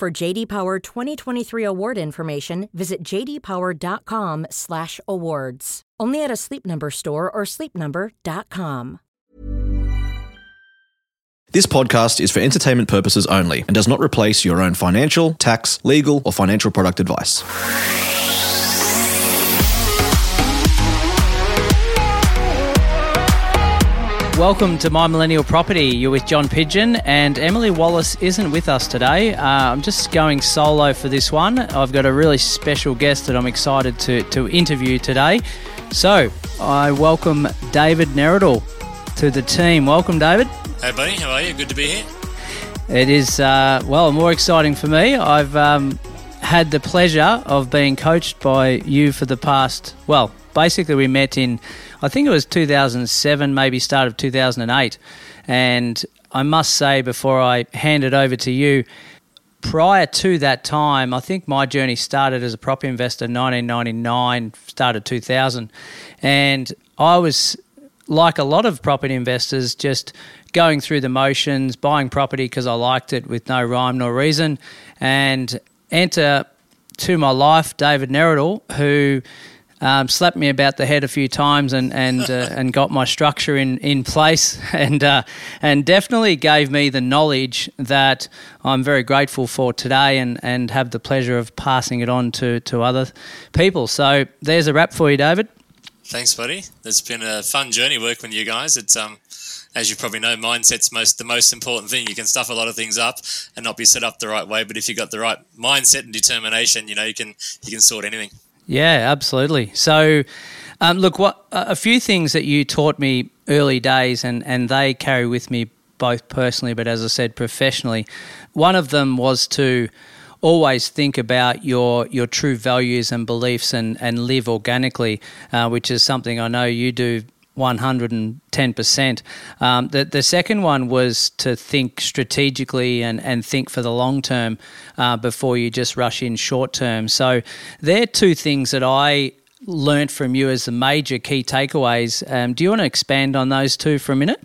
For JD Power 2023 award information, visit jdpower.com/awards. Only at a Sleep Number store or sleepnumber.com. This podcast is for entertainment purposes only and does not replace your own financial, tax, legal, or financial product advice. Welcome to My Millennial Property. You're with John Pidgeon, and Emily Wallace isn't with us today. Uh, I'm just going solo for this one. I've got a really special guest that I'm excited to, to interview today. So, I welcome David Neradil to the team. Welcome, David. Hey, buddy. How are you? Good to be here. It is, uh, well, more exciting for me. I've um, had the pleasure of being coached by you for the past, well, basically, we met in I think it was 2007, maybe start of 2008. And I must say, before I hand it over to you, prior to that time, I think my journey started as a property investor 1999, started 2000. And I was, like a lot of property investors, just going through the motions, buying property because I liked it with no rhyme nor reason. And enter to my life David Neradil, who um, slapped me about the head a few times and and uh, and got my structure in in place and uh, and definitely gave me the knowledge that I'm very grateful for today and and have the pleasure of passing it on to to other people. So there's a wrap for you, David. Thanks, buddy. It's been a fun journey working with you guys. It's um as you probably know, mindset's most the most important thing. You can stuff a lot of things up and not be set up the right way, but if you've got the right mindset and determination, you know you can you can sort anything. Yeah, absolutely. So, um, look, what a few things that you taught me early days, and and they carry with me both personally, but as I said, professionally. One of them was to always think about your your true values and beliefs and and live organically, uh, which is something I know you do 110%. Um, the, the second one was to think strategically and, and think for the long term uh, before you just rush in short term. So they're two things that I learned from you as the major key takeaways. Um, do you want to expand on those two for a minute?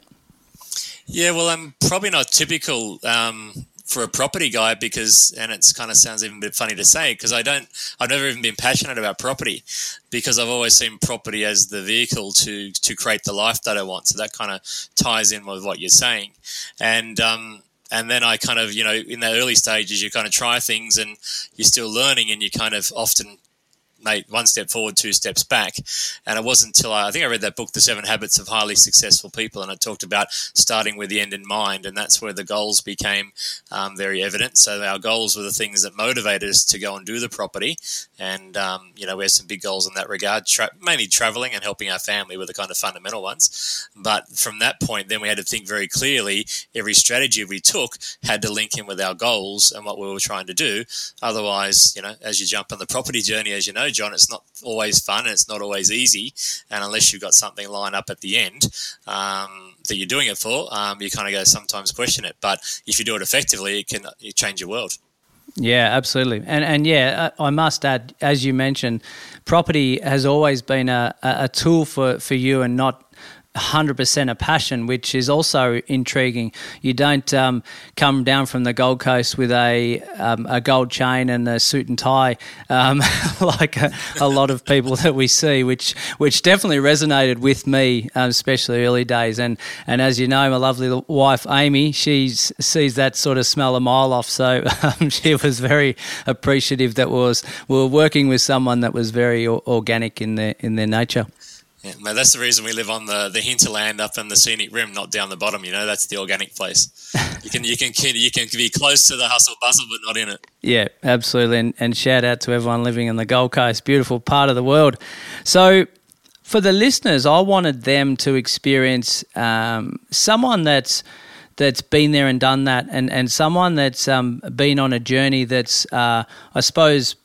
Yeah, well, I'm probably not typical um, for a property guy because, and it's kind of sounds even a bit funny to say because I don't, I've never even been passionate about property because I've always seen property as the vehicle to to create the life that I want. So that kind of ties in with what you're saying, and um, and then I kind of, you know, in the early stages, you kind of try things and you're still learning, and you kind of often made one step forward, two steps back. And it wasn't until I, I, think I read that book, The Seven Habits of Highly Successful People, and I talked about starting with the end in mind. And that's where the goals became um, very evident. So our goals were the things that motivated us to go and do the property. And, um, you know, we had some big goals in that regard, tra- mainly traveling and helping our family were the kind of fundamental ones. But from that point, then we had to think very clearly every strategy we took had to link in with our goals and what we were trying to do. Otherwise, you know, as you jump on the property journey, as you know, John, it's not always fun and it's not always easy. And unless you've got something lined up at the end um, that you're doing it for, um, you kind of go sometimes question it. But if you do it effectively, it can it change your world. Yeah, absolutely. And and yeah, I must add, as you mentioned, property has always been a, a tool for, for you and not 100% a passion, which is also intriguing. You don't um, come down from the Gold Coast with a um, a gold chain and a suit and tie um, like a, a, lot of people that we see, which which definitely resonated with me, um, especially early days. And and as you know, my lovely wife Amy, she sees that sort of smell a mile off. So um, she was very appreciative that was we were working with someone that was very organic in their in their nature. Yeah, that's the reason we live on the, the hinterland up in the scenic rim, not down the bottom. You know, that's the organic place. You can you can you can be close to the hustle bustle, but not in it. Yeah, absolutely. And, and shout out to everyone living in the Gold Coast, beautiful part of the world. So, for the listeners, I wanted them to experience um, someone that's that's been there and done that, and and someone that's um, been on a journey that's, uh, I suppose,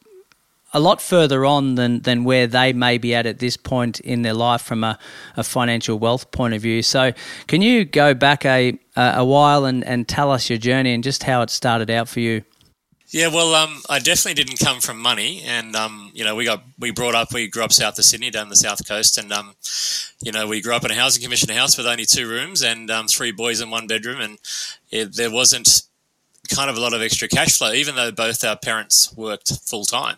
a lot further on than than where they may be at at this point in their life from a, a financial wealth point of view. So, can you go back a a while and and tell us your journey and just how it started out for you? Yeah, well, um, I definitely didn't come from money, and um, you know, we got we brought up, we grew up south of Sydney, down the south coast, and um, you know, we grew up in a housing commission house with only two rooms and um, three boys in one bedroom, and it, there wasn't kind of a lot of extra cash flow, even though both our parents worked full time.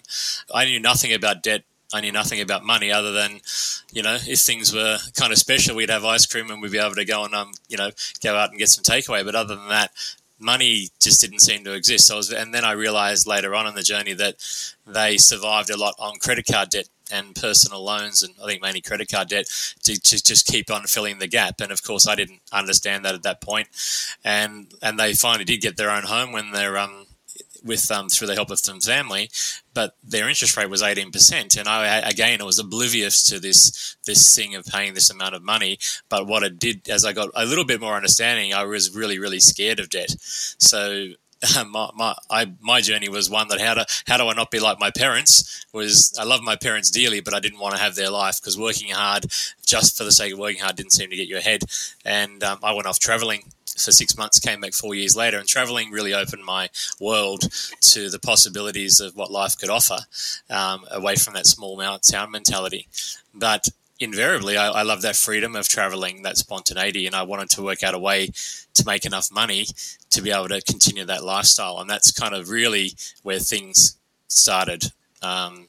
I knew nothing about debt. I knew nothing about money other than, you know, if things were kind of special, we'd have ice cream and we'd be able to go and, um, you know, go out and get some takeaway. But other than that, money just didn't seem to exist. So I was, and then I realized later on in the journey that they survived a lot on credit card debt and personal loans, and I think mainly credit card debt, to, to, just keep on filling the gap. And of course, I didn't understand that at that point. And and they finally did get their own home when they're um with um, through the help of some family, but their interest rate was eighteen percent, and I again I was oblivious to this this thing of paying this amount of money. But what it did, as I got a little bit more understanding, I was really really scared of debt. So my my I, my journey was one that how to how do I not be like my parents was I love my parents dearly, but I didn't want to have their life because working hard just for the sake of working hard didn't seem to get you ahead. And um, I went off traveling for six months, came back four years later, and traveling really opened my world to the possibilities of what life could offer um, away from that small town mentality. But invariably, I, I love that freedom of traveling, that spontaneity, and I wanted to work out a way to make enough money to be able to continue that lifestyle. And that's kind of really where things started. Um,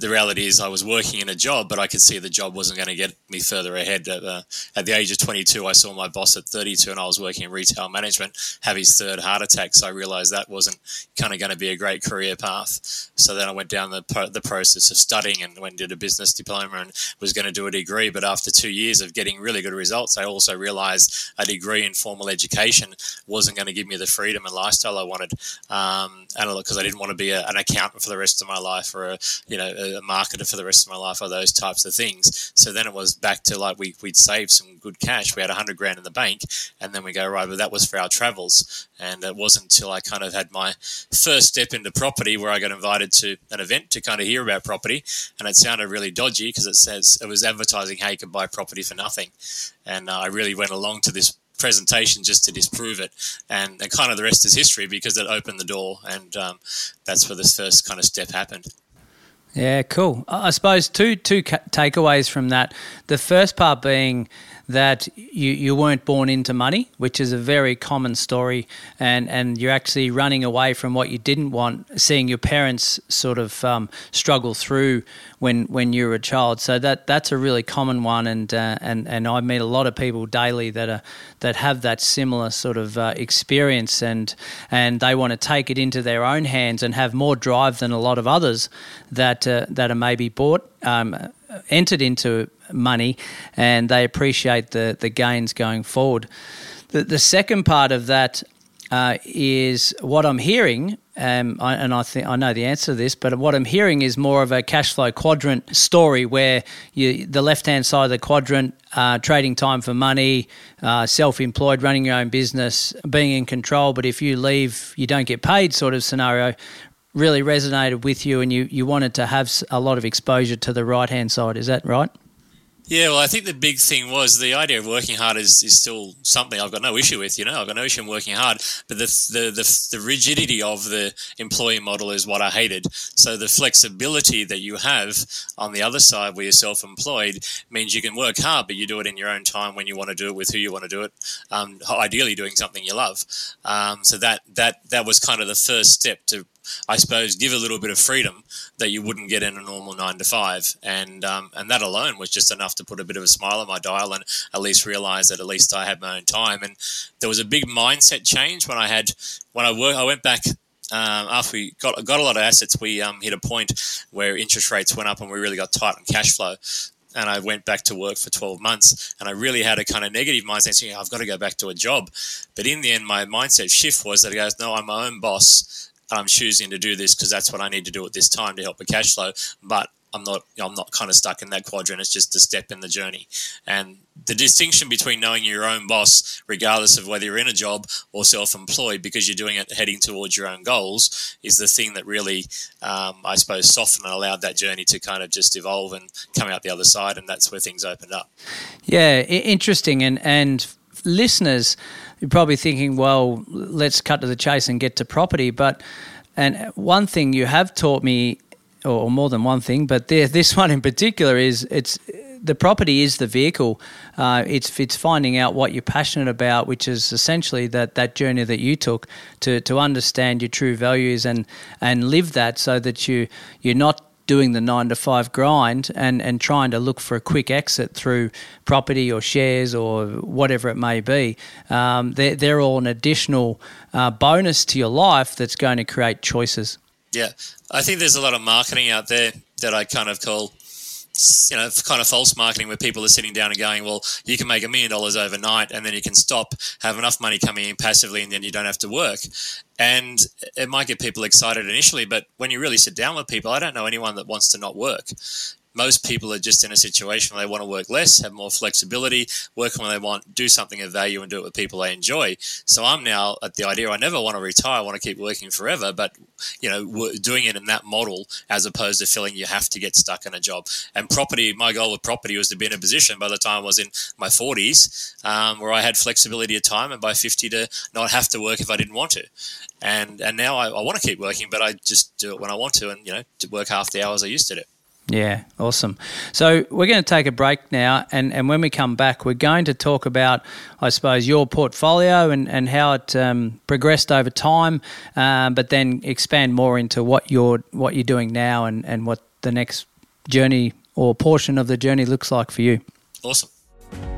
the reality is I was working in a job, but I could see the job wasn't going to get me further ahead. At, uh, at, the age of 22, I saw my boss at 32 and I was working in retail management have his third heart attack. So I realized that wasn't kind of going to be a great career path. So then I went down the, the process of studying and went and did a business diploma and was going to do a degree. But after two years of getting really good results, I also realized a degree in formal education wasn't going to give me the freedom and lifestyle I wanted. Um, and because I didn't want to be a, an accountant for the rest of my life or a, you know, a marketer for the rest of my life or those types of things. So then it was back to like we, we'd saved some good cash. We had a hundred grand in the bank and then we go, right, but that was for our travels. And it wasn't until I kind of had my first step into property where I got invited to an event to kind of hear about property. And it sounded really dodgy because it says it was advertising how you could buy property for nothing. And uh, I really went along to this presentation just to disprove it. And, and, kind of the rest is history because it opened the door, and um, that's where this first kind of step happened. Yeah, cool. I suppose two two takeaways from that. The first part being that you, you weren't born into money, which is a very common story, and, and you're actually running away from what you didn't want, seeing your parents sort of um, struggle through when when you were a child. So that that's a really common one, and uh, and and I meet a lot of people daily that are that have that similar sort of uh, experience, and and they want to take it into their own hands and have more drive than a lot of others that uh, that are maybe bought um, entered into money and they appreciate the, the gains going forward. The, the second part of that uh, is what I'm hearing, um, I, and I think I know the answer to this, but what I'm hearing is more of a cash flow quadrant story where you, the left hand side of the quadrant, uh, trading time for money, uh, self employed, running your own business, being in control, but if you leave, you don't get paid sort of scenario really resonated with you and you, you wanted to have a lot of exposure to the right hand side. Is that right? Yeah, well, I think the big thing was the idea of working hard is, is still something I've got no issue with. You know, I've got no issue in working hard, but the, the the the rigidity of the employee model is what I hated. So the flexibility that you have on the other side, where you're self-employed, means you can work hard, but you do it in your own time when you want to do it with who you want to do it. Um, ideally, doing something you love. Um, so that that that was kind of the first step to I suppose, give a little bit of freedom that you wouldn't get in a normal nine to five. And um, and that alone was just enough to put a bit of a smile on my dial and at least realize that at least I had my own time. And there was a big mindset change when I had when I work. I went back um, after we got got a lot of assets, we um, hit a point where interest rates went up and we really got tight on cash flow. And I went back to work for 12 months and I really had a kind of negative mindset saying, I've got to go back to a job. But in the end, my mindset shift was that I goes, no, I'm my own boss. I'm choosing to do this because that's what I need to do at this time to help the cash flow. But I'm not I'm not kind of stuck in that quadrant. It's just a step in the journey. And the distinction between knowing your own boss, regardless of whether you're in a job or self-employed, because you're doing it heading towards your own goals, is the thing that really, um, I suppose, softened and allowed that journey to kind of just evolve and come out the other side. And that's where things opened up. Yeah, interesting. And and listeners, you're probably thinking, well, let's cut to the chase and get to property, but. And one thing you have taught me or more than one thing, but this one in particular is it's the property is the vehicle. Uh, it's it's finding out what you're passionate about, which is essentially that, that journey that you took to, to understand your true values and and live that, so that you you're not doing the nine to five grind and, and trying to look for a quick exit through property or shares or whatever it may be. Um, they're, they're all an additional uh, bonus to your life that's going to create choices. Yeah, I think there's a lot of marketing out there that I kind of call, you know, kind of false marketing where people are sitting down and going, well, you can make a million dollars overnight and then you can stop, have enough money coming in passively, and then you don't have to work. And it might get people excited initially, but when you really sit down with people, I don't know anyone that wants to not work most people are just in a situation where they want to work less, have more flexibility, work when they want, do something of value, and do it with people they enjoy. So I'm now at the idea I never want to retire. I want to keep working forever, but you know, doing it in that model as opposed to feeling you have to get stuck in a job. And property, my goal with property was to be in a position by the time I was in my 40s um, where I had flexibility of time, and by 50 to not have to work if I didn't want to. And and now I, I want to keep working, but I just do it when I want to, and you know, to work half the hours I used to do. Yeah, awesome. So we're going to take a break now, and, and when we come back, we're going to talk about, I suppose, your portfolio and, and how it um, progressed over time, um, but then expand more into what you're what you're doing now and, and what the next journey or portion of the journey looks like for you. Awesome.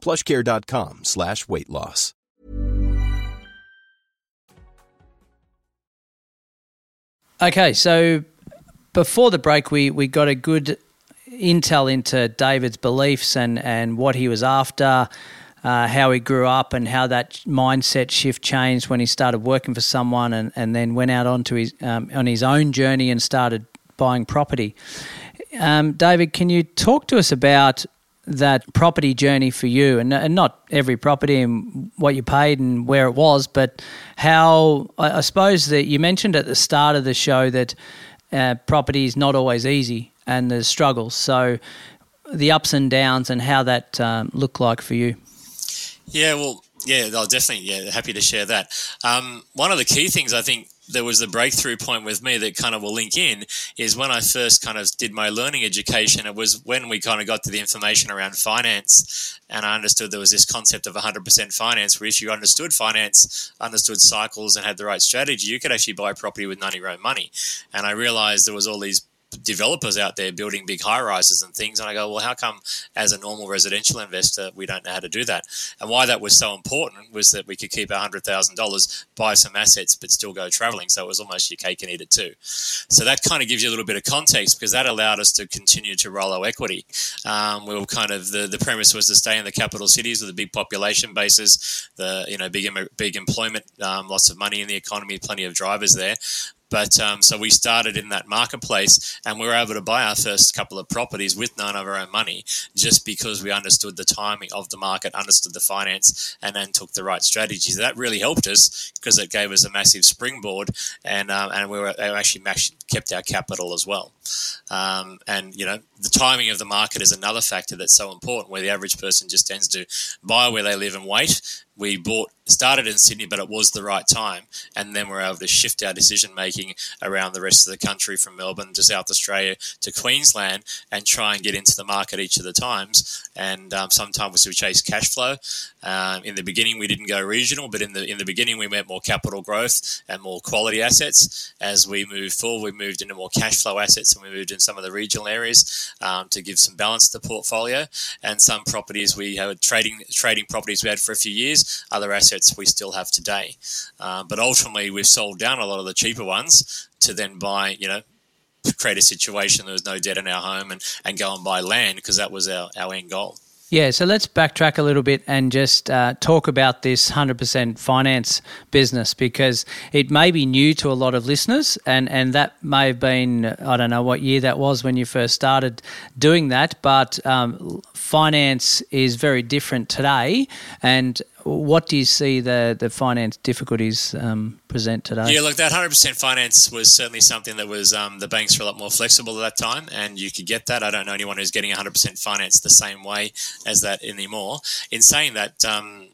plushcare.com slash weight loss. Okay, so before the break, we, we got a good intel into David's beliefs and, and what he was after, uh, how he grew up, and how that mindset shift changed when he started working for someone and, and then went out onto his um, on his own journey and started buying property. Um, David, can you talk to us about that property journey for you, and, and not every property and what you paid and where it was, but how I, I suppose that you mentioned at the start of the show that uh, property is not always easy and there's struggles. So the ups and downs and how that um, looked like for you. Yeah, well, yeah, I'll definitely yeah happy to share that. Um, one of the key things I think there was the breakthrough point with me that kind of will link in is when I first kind of did my learning education. It was when we kind of got to the information around finance, and I understood there was this concept of 100% finance, where if you understood finance, understood cycles, and had the right strategy, you could actually buy property with none of your own money. And I realized there was all these developers out there building big high rises and things. And I go, well, how come as a normal residential investor we don't know how to do that? And why that was so important was that we could keep our hundred thousand dollars, buy some assets, but still go traveling. So it was almost your cake and eat it too. So that kind of gives you a little bit of context because that allowed us to continue to roll our equity. Um, we were kind of the, the premise was to stay in the capital cities with the big population bases, the you know big big employment, um, lots of money in the economy, plenty of drivers there. But um, so we started in that marketplace and we were able to buy our first couple of properties with none of our own money just because we understood the timing of the market, understood the finance, and then took the right strategies. That really helped us because it gave us a massive springboard and, um, and we were actually kept our capital as well. Um, and, you know, the timing of the market is another factor that's so important where the average person just tends to buy where they live and wait we bought started in Sydney, but it was the right time, and then we're able to shift our decision making around the rest of the country, from Melbourne to South Australia to Queensland, and try and get into the market each of the times. And um, sometimes we chase cash flow. Um, in the beginning, we didn't go regional, but in the in the beginning, we went more capital growth and more quality assets. As we moved forward, we moved into more cash flow assets, and we moved in some of the regional areas um, to give some balance to the portfolio. And some properties we had trading trading properties we had for a few years other assets we still have today. Uh, but ultimately, we've sold down a lot of the cheaper ones to then buy, you know, create a situation there was no debt in our home and, and go and buy land because that was our, our end goal. Yeah, so let's backtrack a little bit and just uh, talk about this 100% finance business because it may be new to a lot of listeners, and, and that may have been, I don't know what year that was when you first started doing that, but um, finance is very different today. And what do you see the, the finance difficulties um, present today? Yeah, look, that 100% finance was certainly something that was um, the banks were a lot more flexible at that time, and you could get that. I don't know anyone who's getting 100% finance the same way as that anymore. In saying that, um,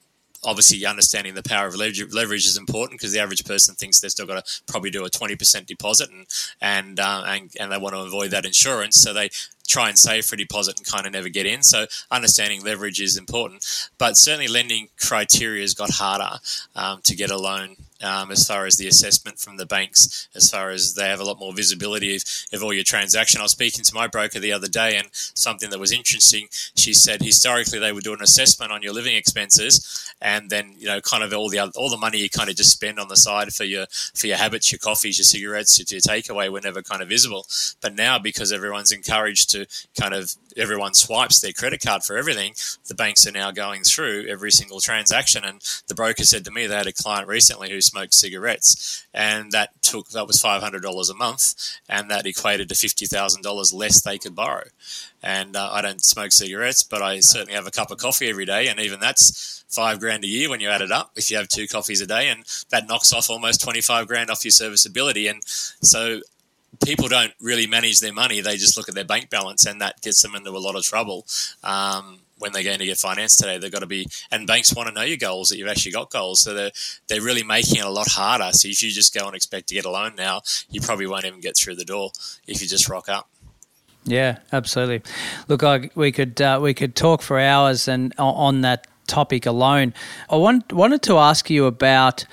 obviously understanding the power of leverage, leverage is important because the average person thinks they've still got to probably do a 20% deposit and and, uh, and and they want to avoid that insurance so they try and save for a deposit and kind of never get in. So understanding leverage is important, but certainly lending criteria has got harder um, to get a loan um, as far as the assessment from the banks, as far as they have a lot more visibility of, of all your transaction. I was speaking to my broker the other day, and something that was interesting. She said historically they would do an assessment on your living expenses, and then you know kind of all the other, all the money you kind of just spend on the side for your for your habits, your coffees, your cigarettes, your, your takeaway were never kind of visible. But now because everyone's encouraged to kind of everyone swipes their credit card for everything, the banks are now going through every single transaction. And the broker said to me they had a client recently who smoked cigarettes, and that took that was five hundred dollars a month, and that equated to fifty thousand dollars less they could borrow. And uh, I don't smoke cigarettes, but I certainly have a cup of coffee every day, and even that's five grand a year when you add it up. If you have two coffees a day, and that knocks off almost twenty five grand off your serviceability, and so people don't really manage their money; they just look at their bank balance, and that gets them into a lot of trouble. Um, when they're going to get financed today. They've got to be, and banks want to know your goals that you've actually got goals. So they're they're really making it a lot harder. So if you just go and expect to get a loan now, you probably won't even get through the door if you just rock up. Yeah, absolutely. Look, I, we could uh, we could talk for hours and on that topic alone. I want, wanted to ask you about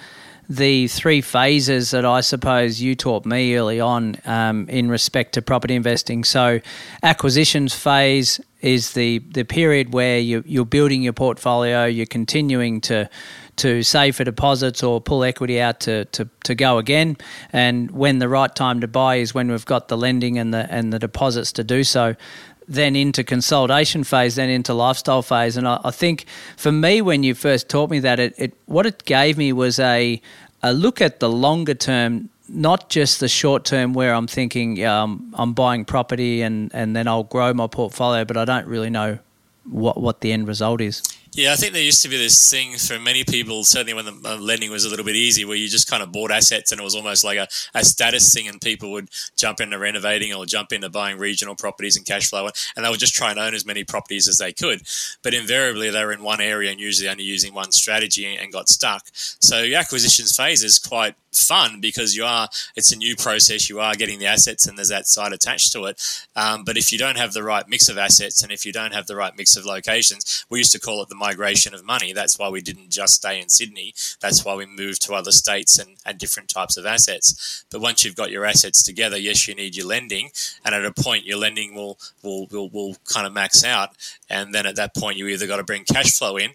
the three phases that I suppose you taught me early on um, in respect to property investing. So, acquisitions phase is the, the period where you, you're building your portfolio, you're continuing to to save for deposits or pull equity out to, to, to go again. And when the right time to buy is when we've got the lending and the and the deposits to do so then into consolidation phase, then into lifestyle phase. And I, I, think for me, when you first taught me that, it, it what it gave me was a a look at the longer term, not just the short term where I'm thinking um, I'm buying property and, and then I'll grow my portfolio, but I don't really know what, what the end result is. Yeah, I think there used to be this thing for many people, certainly when the uh, lending was a little bit easy, where you just kind of bought assets and it was almost like a, a status thing, and people would jump into renovating or jump into buying regional properties and cash flow, and they would just try and own as many properties as they could. But invariably, they were in one area and usually only using one strategy and got stuck. So, your acquisitions phase is quite fun because you are it's a new process you are getting the assets and there's that side attached to it. Um, but if you don't have the right mix of assets and if you don't have the right mix of locations we used to call it the migration of money. That's why we didn't just stay in sydney. That's why we moved to other states and, and different types of assets. But once you've got your assets together yes you need your lending. And at a point your lending will will will, will kind of max out. And then at that point you either got to bring cash flow in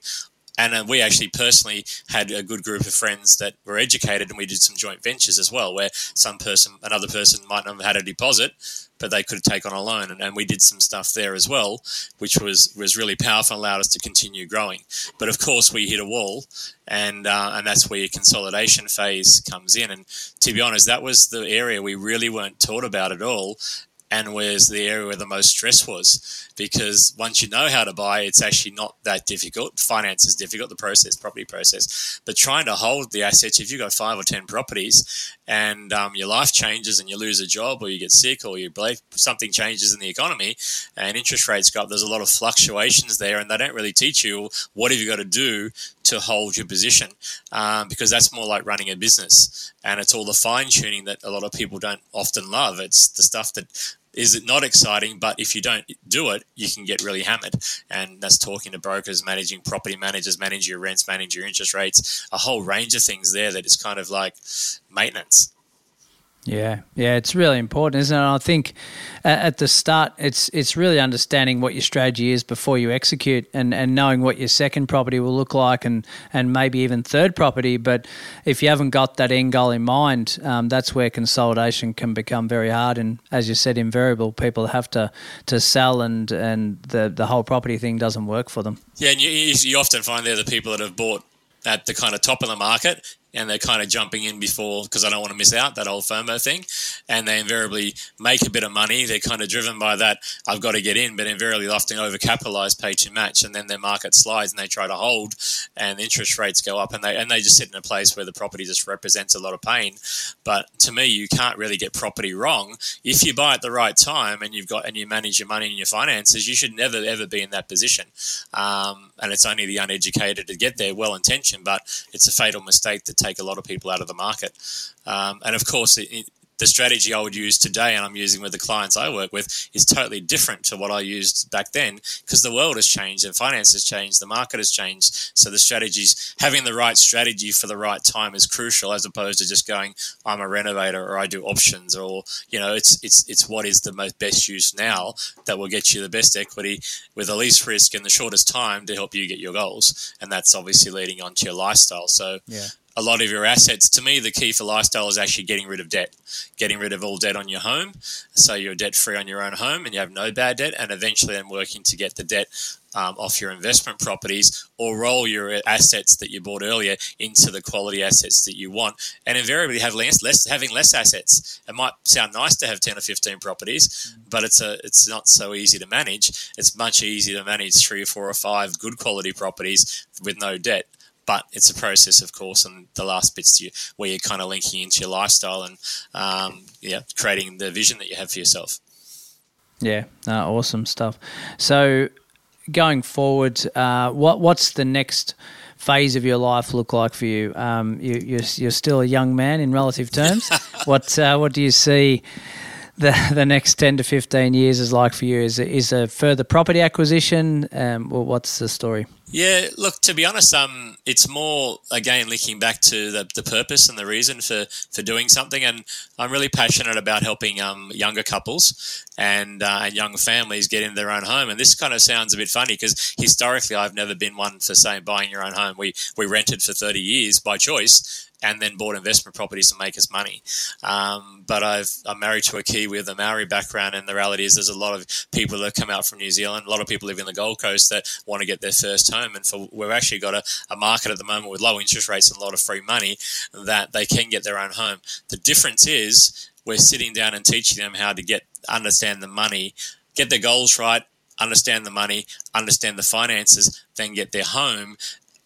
and uh, we actually personally had a good group of friends that were educated, and we did some joint ventures as well, where some person, another person might not have had a deposit, but they could take on a loan, and, and we did some stuff there as well, which was was really powerful, and allowed us to continue growing. But of course, we hit a wall, and uh, and that's where your consolidation phase comes in. And to be honest, that was the area we really weren't taught about at all, and was the area where the most stress was because once you know how to buy, it's actually not that difficult. Finance is difficult, the process, property process, but trying to hold the assets. If you've got five or ten properties and um, your life changes and you lose a job or you get sick or you something changes in the economy and interest rates go up, there's a lot of fluctuations there, and they don't really teach you what have you got to do to hold your position um, because that's more like running a business and it's all the fine tuning that a lot of people don't often love. It's the stuff that is it not exciting, but if you don't do it, you can get really hammered. And that's talking to brokers, managing property managers, manage your rents, manage your interest rates, a whole range of things there that is kind of like maintenance. Yeah, yeah, it's really important, isn't it? And I think at the start, it's it's really understanding what your strategy is before you execute, and, and knowing what your second property will look like, and and maybe even third property. But if you haven't got that end goal in mind, um, that's where consolidation can become very hard. And as you said, invariable people have to to sell, and and the the whole property thing doesn't work for them. Yeah, and you, you often find they're the people that have bought at the kind of top of the market and they're kind of jumping in before because I don't want to miss out that old FOMO thing. And they invariably make a bit of money. They're kind of driven by that. I've got to get in, but invariably often overcapitalized, pay too much, and then their market slides and they try to hold, and interest rates go up, and they and they just sit in a place where the property just represents a lot of pain. But to me, you can't really get property wrong if you buy at the right time and you've got and you manage your money and your finances. You should never ever be in that position. Um, and it's only the uneducated to get there, well intentioned, but it's a fatal mistake to take a lot of people out of the market. Um, and of course, it, it, the strategy I would use today and I'm using with the clients I work with is totally different to what I used back then because the world has changed and finance has changed, the market has changed. So the strategies, having the right strategy for the right time is crucial as opposed to just going, I'm a renovator or I do options or, you know, it's, it's, it's what is the most best use now that will get you the best equity with the least risk in the shortest time to help you get your goals. And that's obviously leading on to your lifestyle. So yeah a lot of your assets. To me, the key for lifestyle is actually getting rid of debt, getting rid of all debt on your home, so you're debt free on your own home and you have no bad debt, and eventually then working to get the debt um, off your investment properties or roll your assets that you bought earlier into the quality assets that you want, and invariably have less, less having less assets. It might sound nice to have ten or fifteen properties, but it's a it's not so easy to manage. It's much easier to manage three or four or five good quality properties with no debt but it's a process, of course, and the last bits you, where you're kind of linking into your lifestyle and um, yeah, creating the vision that you have for yourself. Yeah, no, awesome stuff. So, going forward, uh, what what's the next phase of your life look like for you? Um, you are you're, you're still a young man in relative terms. what uh, what do you see? The, the next 10 to 15 years is like for you? Is, is a further property acquisition? Um, well, what's the story? Yeah, look, to be honest, um, it's more again linking back to the, the purpose and the reason for, for doing something, and I'm really passionate about helping um, younger couples and uh, and young families get into their own home. And this kind of sounds a bit funny because historically, I've never been one for saying buying your own home. We we rented for 30 years by choice, and then bought investment properties to make us money. Um, but I've, I'm married to a Kiwi with a Maori background, and the reality is there's a lot of people that come out from New Zealand, a lot of people live in the Gold Coast that want to get their first home. And for, we've actually got a, a market at the moment with low interest rates and a lot of free money that they can get their own home. The difference is we're sitting down and teaching them how to get understand the money, get their goals right, understand the money, understand the finances, then get their home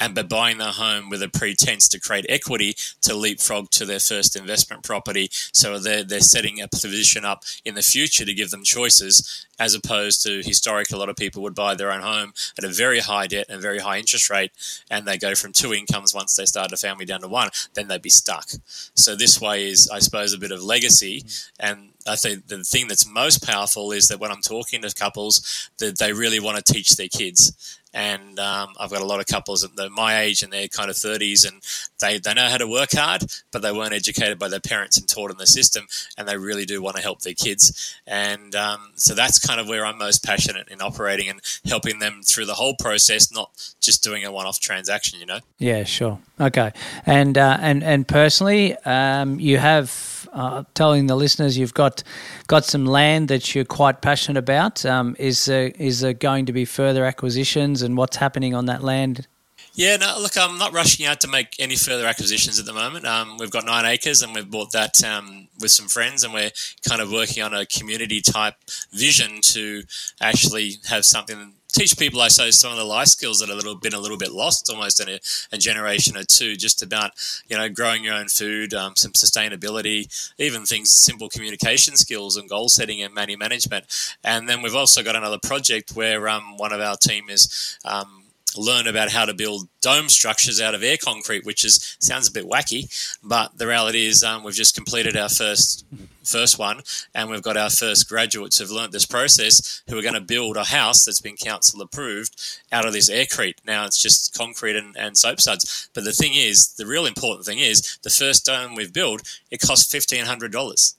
and by buying their home with a pretense to create equity to leapfrog to their first investment property. So they're, they're setting a position up in the future to give them choices as opposed to historically, a lot of people would buy their own home at a very high debt and very high interest rate, and they go from two incomes once they start a family down to one, then they'd be stuck. So this way is, I suppose, a bit of legacy, mm. and I think the thing that's most powerful is that when I'm talking to couples, that they really want to teach their kids and um, I've got a lot of couples at the, my age and they're kind of 30s and they, they know how to work hard, but they weren't educated by their parents and taught in the system, and they really do want to help their kids. And um, so that's kind of where I'm most passionate in operating and helping them through the whole process, not just doing a one-off transaction. You know? Yeah, sure. Okay, and uh, and and personally, um, you have uh, telling the listeners you've got got some land that you're quite passionate about. Um, is there, is there going to be further acquisitions, and what's happening on that land? Yeah, no, look, I'm not rushing out to make any further acquisitions at the moment. Um, we've got nine acres and we've bought that um, with some friends, and we're kind of working on a community type vision to actually have something teach people, I say, some of the life skills that have been a little bit lost almost in a, a, generation or two, just about, you know, growing your own food, um, some sustainability, even things, simple communication skills and goal setting and money management. And then we've also got another project where um, one of our team is um, learn about how to build dome structures out of air concrete, which is sounds a bit wacky, but the reality is um, we've just completed our first first one, and we've got our first graduates who've learnt this process who are going to build a house that's been council approved out of this aircrete. Now it's just concrete and, and soap suds, but the thing is, the real important thing is the first dome we've built it cost fifteen hundred dollars.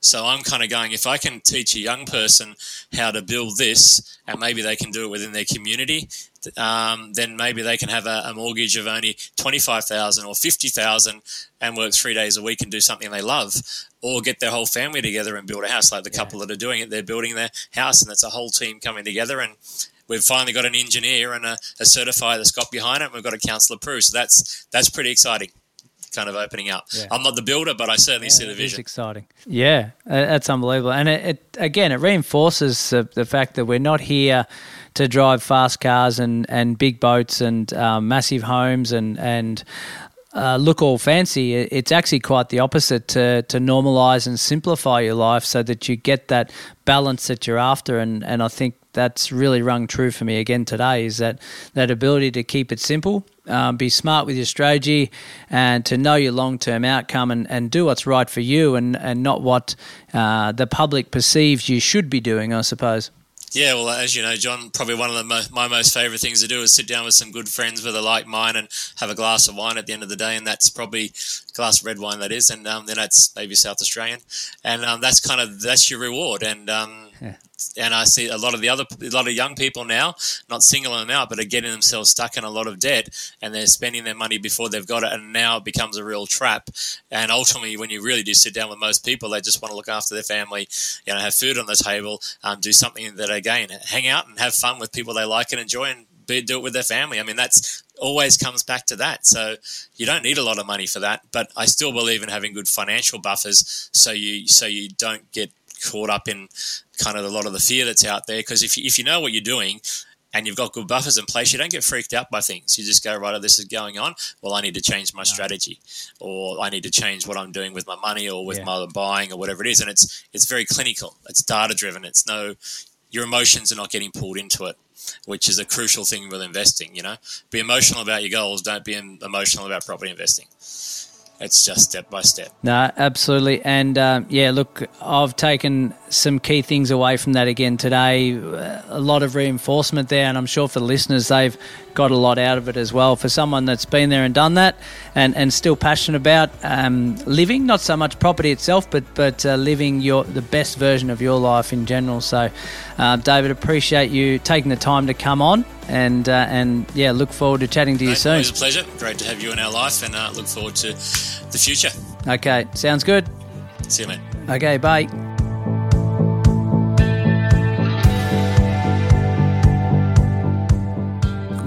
So I'm kind of going, if I can teach a young person how to build this and maybe they can do it within their community, um, then maybe they can have a, a mortgage of only 25,000 or 50,000 and work three days a week and do something they love or get their whole family together and build a house like the yeah. couple that are doing it. They're building their house and it's a whole team coming together and we've finally got an engineer and a, a certifier that's got behind it. And we've got a council approved. So that's, that's pretty exciting kind of opening up. Yeah. I'm not the builder, but I certainly yeah, see the vision. It's exciting. Yeah, that's unbelievable. And it, it again, it reinforces the, the, fact that we're not here to drive fast cars and, and big boats and um, massive homes and and uh, look all fancy. It's actually quite the opposite to, to normalize and simplify your life so that you get that balance that you're after. And, and I think that's really rung true for me again today is that, that ability to keep it simple, um, be smart with your strategy, and to know your long term outcome and, and do what's right for you and, and not what uh, the public perceives you should be doing, I suppose. Yeah, well, as you know, John, probably one of the mo- my most favourite things to do is sit down with some good friends with a like mind and have a glass of wine at the end of the day, and that's probably a glass of red wine that is, and um, then that's maybe South Australian, and um, that's kind of that's your reward, and um, yeah and I see a lot of the other, a lot of young people now, not singling them out, but are getting themselves stuck in a lot of debt, and they're spending their money before they've got it, and now it becomes a real trap. And ultimately, when you really do sit down with most people, they just want to look after their family, you know, have food on the table, um, do something that again, hang out and have fun with people they like and enjoy, and be, do it with their family. I mean, that's always comes back to that. So you don't need a lot of money for that, but I still believe in having good financial buffers so you so you don't get caught up in kind of a lot of the fear that's out there. Because if you, if you know what you're doing and you've got good buffers in place, you don't get freaked out by things. You just go, right, oh, this is going on. Well, I need to change my strategy, or I need to change what I'm doing with my money or with yeah. my buying or whatever it is. And it's it's very clinical. It's data driven. It's no your emotions are not getting pulled into it, which is a crucial thing with investing. You know, be emotional about your goals. Don't be emotional about property investing it's just step by step. No, absolutely. And um, yeah, look, I've taken some key things away from that again today. A lot of reinforcement there, and I'm sure for the listeners, they've got a lot out of it as well. For someone that's been there and done that, and, and still passionate about um, living, not so much property itself, but but uh, living your the best version of your life in general. So, uh, David, appreciate you taking the time to come on and uh, and yeah, look forward to chatting to you soon. Always a pleasure. Great to have you in our life, and uh, look forward to the future. Okay, sounds good. See you, mate. Okay, bye.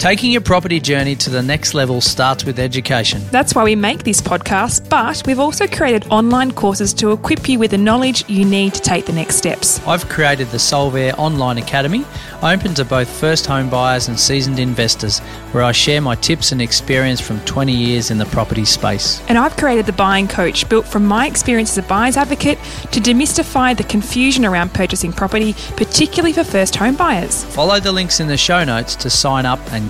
Taking your property journey to the next level starts with education. That's why we make this podcast, but we've also created online courses to equip you with the knowledge you need to take the next steps. I've created the Solvere Online Academy, open to both first home buyers and seasoned investors, where I share my tips and experience from 20 years in the property space. And I've created the Buying Coach, built from my experience as a buyer's advocate to demystify the confusion around purchasing property, particularly for first home buyers. Follow the links in the show notes to sign up and